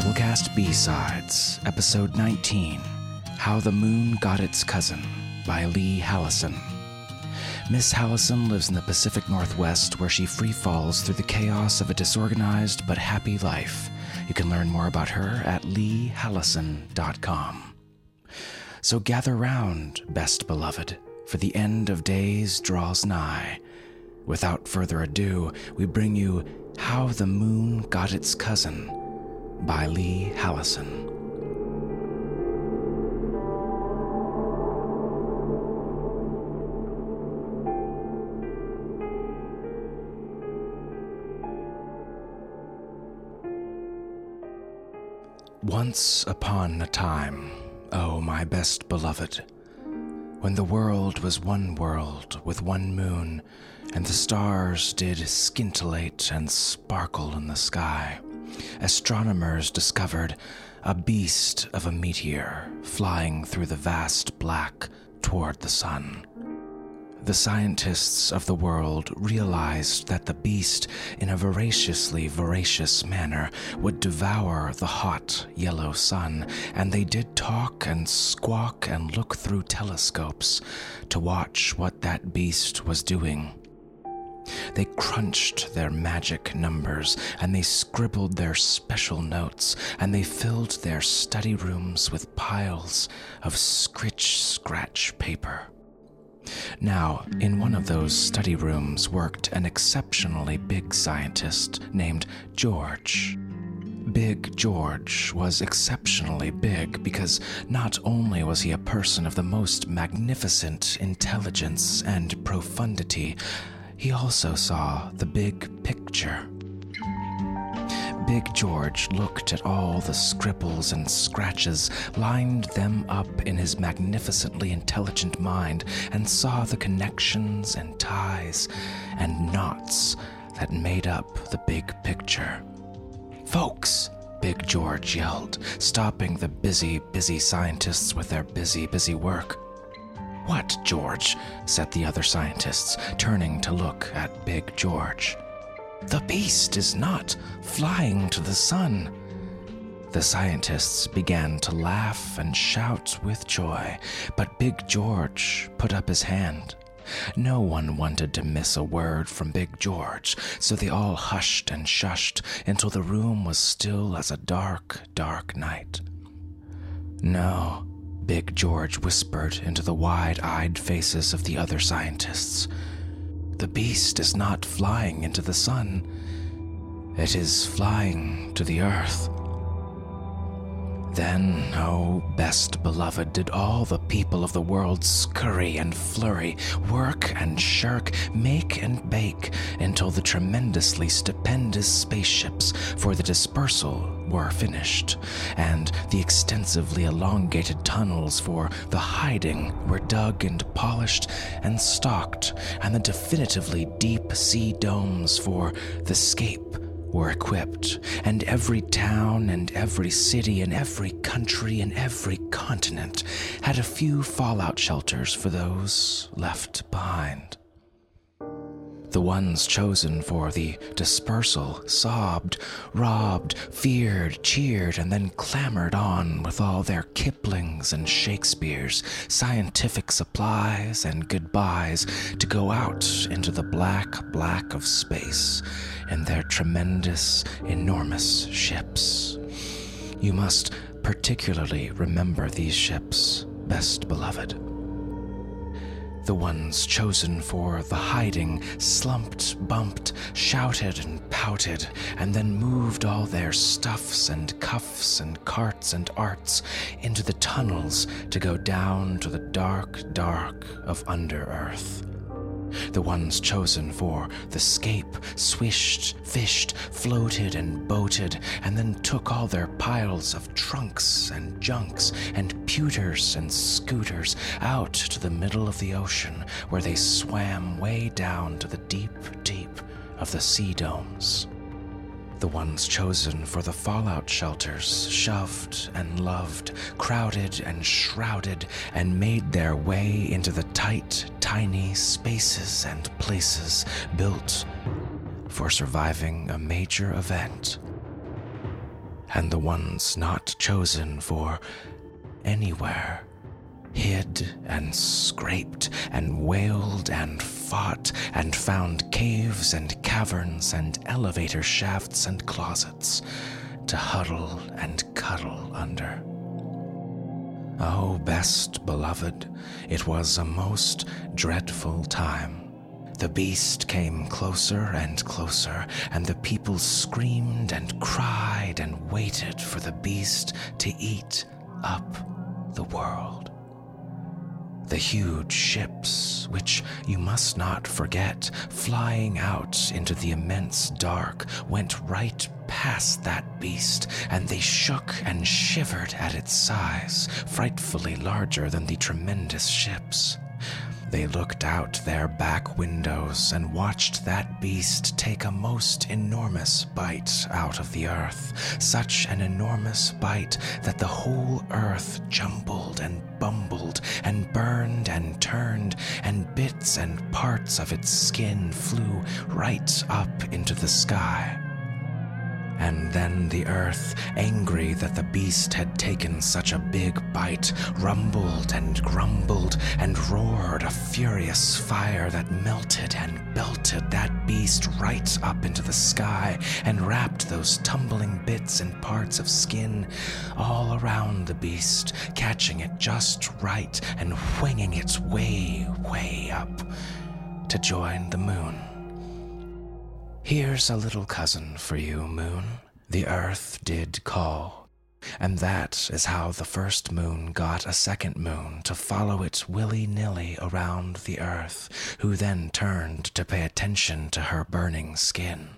Drabblecast B Sides, Episode 19 How the Moon Got Its Cousin by Lee Hallison. Miss Hallison lives in the Pacific Northwest where she free falls through the chaos of a disorganized but happy life. You can learn more about her at leehallison.com. So gather round, best beloved, for the end of days draws nigh. Without further ado, we bring you How the Moon Got Its Cousin by Lee Hallison. Once upon a time, oh my best beloved, when the world was one world with one moon, and the stars did scintillate and sparkle in the sky, astronomers discovered a beast of a meteor flying through the vast black toward the sun. The scientists of the world realized that the beast, in a voraciously voracious manner, would devour the hot yellow sun, and they did talk and squawk and look through telescopes to watch what that beast was doing. They crunched their magic numbers, and they scribbled their special notes, and they filled their study rooms with piles of scritch scratch paper. Now, in one of those study rooms worked an exceptionally big scientist named George. Big George was exceptionally big because not only was he a person of the most magnificent intelligence and profundity, he also saw the big picture. Big George looked at all the scribbles and scratches, lined them up in his magnificently intelligent mind, and saw the connections and ties and knots that made up the big picture. Folks! Big George yelled, stopping the busy, busy scientists with their busy, busy work. What, George? said the other scientists, turning to look at Big George. The beast is not flying to the sun. The scientists began to laugh and shout with joy, but Big George put up his hand. No one wanted to miss a word from Big George, so they all hushed and shushed until the room was still as a dark, dark night. No, Big George whispered into the wide eyed faces of the other scientists. The beast is not flying into the sun, it is flying to the earth. Then, oh, best beloved, did all the people of the world scurry and flurry, work and shirk, make and bake, until the tremendously stupendous spaceships for the dispersal were finished, and the extensively elongated tunnels for the hiding were dug and polished and stocked, and the definitively deep sea domes for the scape were equipped, and every town and every city and every country and every continent had a few fallout shelters for those left behind. The ones chosen for the dispersal sobbed, robbed, feared, cheered, and then clamored on with all their Kiplings and Shakespeares, scientific supplies, and goodbyes to go out into the black, black of space in their tremendous, enormous ships. You must particularly remember these ships, best beloved. The ones chosen for the hiding slumped, bumped, shouted, and pouted, and then moved all their stuffs and cuffs and carts and arts into the tunnels to go down to the dark, dark of under earth. The ones chosen for the scape swished, fished, floated, and boated, and then took all their piles of trunks and junks and pewters and scooters out to the middle of the ocean, where they swam way down to the deep, deep of the sea domes. The ones chosen for the fallout shelters shoved and loved, crowded and shrouded, and made their way into the tight, tiny spaces and places built for surviving a major event. and the ones not chosen for anywhere hid and scraped and wailed and fought and found caves and caverns and elevator shafts and closets to huddle and cuddle under. Oh, best beloved, it was a most dreadful time. The beast came closer and closer, and the people screamed and cried and waited for the beast to eat up the world. The huge ships, which you must not forget, flying out into the immense dark, went right past that beast, and they shook and shivered at its size, frightfully larger than the tremendous ships. They looked out their back windows and watched that beast take a most enormous bite out of the earth. Such an enormous bite that the whole earth jumbled and bumbled and burned and turned, and bits and parts of its skin flew right up into the sky. And then the earth, angry that the beast had taken such a big bite, rumbled and grumbled and roared a furious fire that melted and belted that beast right up into the sky and wrapped those tumbling bits and parts of skin all around the beast, catching it just right and winging its way, way up to join the moon. Here's a little cousin for you, Moon. The earth did call. And that is how the first moon got a second moon to follow it willy nilly around the earth, who then turned to pay attention to her burning skin.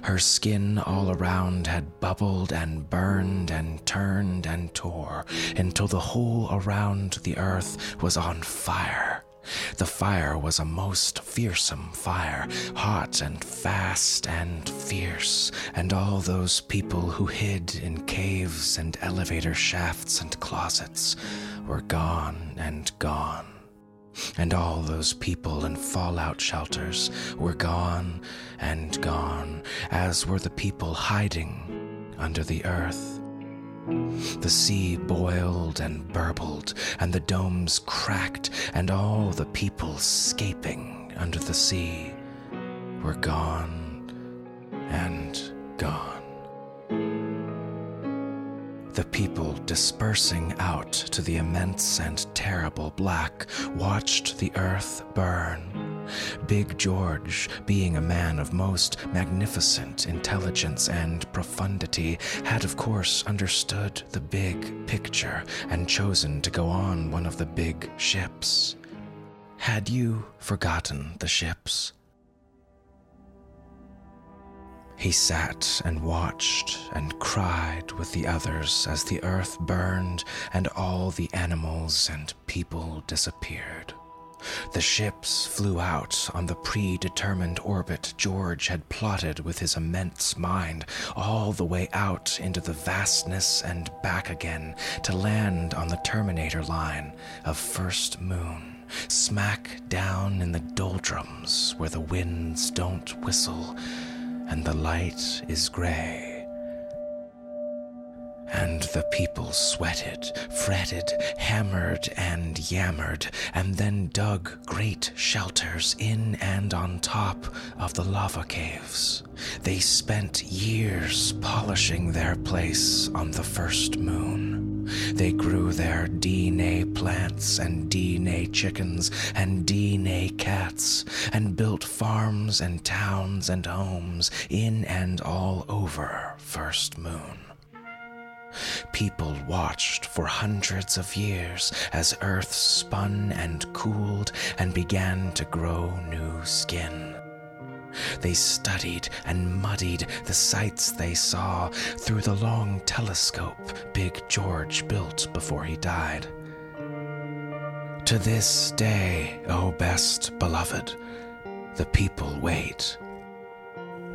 Her skin all around had bubbled and burned and turned and tore until the whole around the earth was on fire. The fire was a most fearsome fire, hot and fast and fierce, and all those people who hid in caves and elevator shafts and closets were gone and gone. And all those people in fallout shelters were gone and gone, as were the people hiding under the earth. The sea boiled and burbled, and the domes cracked, and all the people scaping under the sea were gone and gone. The people dispersing out to the immense and terrible black watched the earth burn Big George, being a man of most magnificent intelligence and profundity, had of course understood the big picture and chosen to go on one of the big ships. Had you forgotten the ships? He sat and watched and cried with the others as the earth burned and all the animals and people disappeared. The ships flew out on the predetermined orbit George had plotted with his immense mind, all the way out into the vastness and back again to land on the terminator line of First Moon, smack down in the doldrums where the winds don't whistle and the light is gray. And the people sweated, fretted, hammered, and yammered, and then dug great shelters in and on top of the lava caves. They spent years polishing their place on the first moon. They grew their DNA plants and DNA chickens and DNA cats, and built farms and towns and homes in and all over First Moon. People watched for hundreds of years as Earth spun and cooled and began to grow new skin. They studied and muddied the sights they saw through the long telescope Big George built before he died. To this day, O oh best beloved, the people wait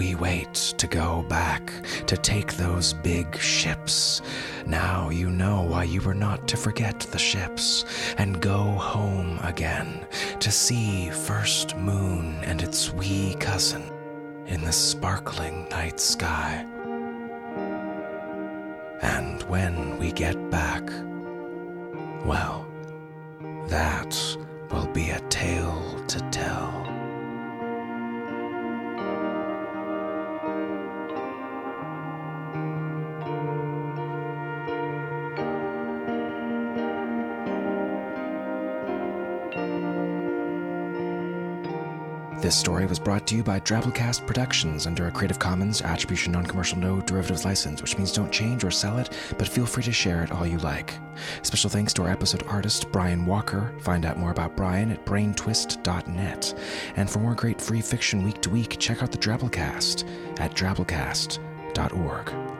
we wait to go back, to take those big ships. Now you know why you were not to forget the ships, and go home again, to see First Moon and its wee cousin in the sparkling night sky. And when we get back, well, that will be a tale This story was brought to you by Drabblecast Productions under a Creative Commons Attribution Non-Commercial No Derivatives License, which means don't change or sell it, but feel free to share it all you like. Special thanks to our episode artist, Brian Walker. Find out more about Brian at braintwist.net. And for more great free fiction week to week, check out the Drabblecast at drabblecast.org.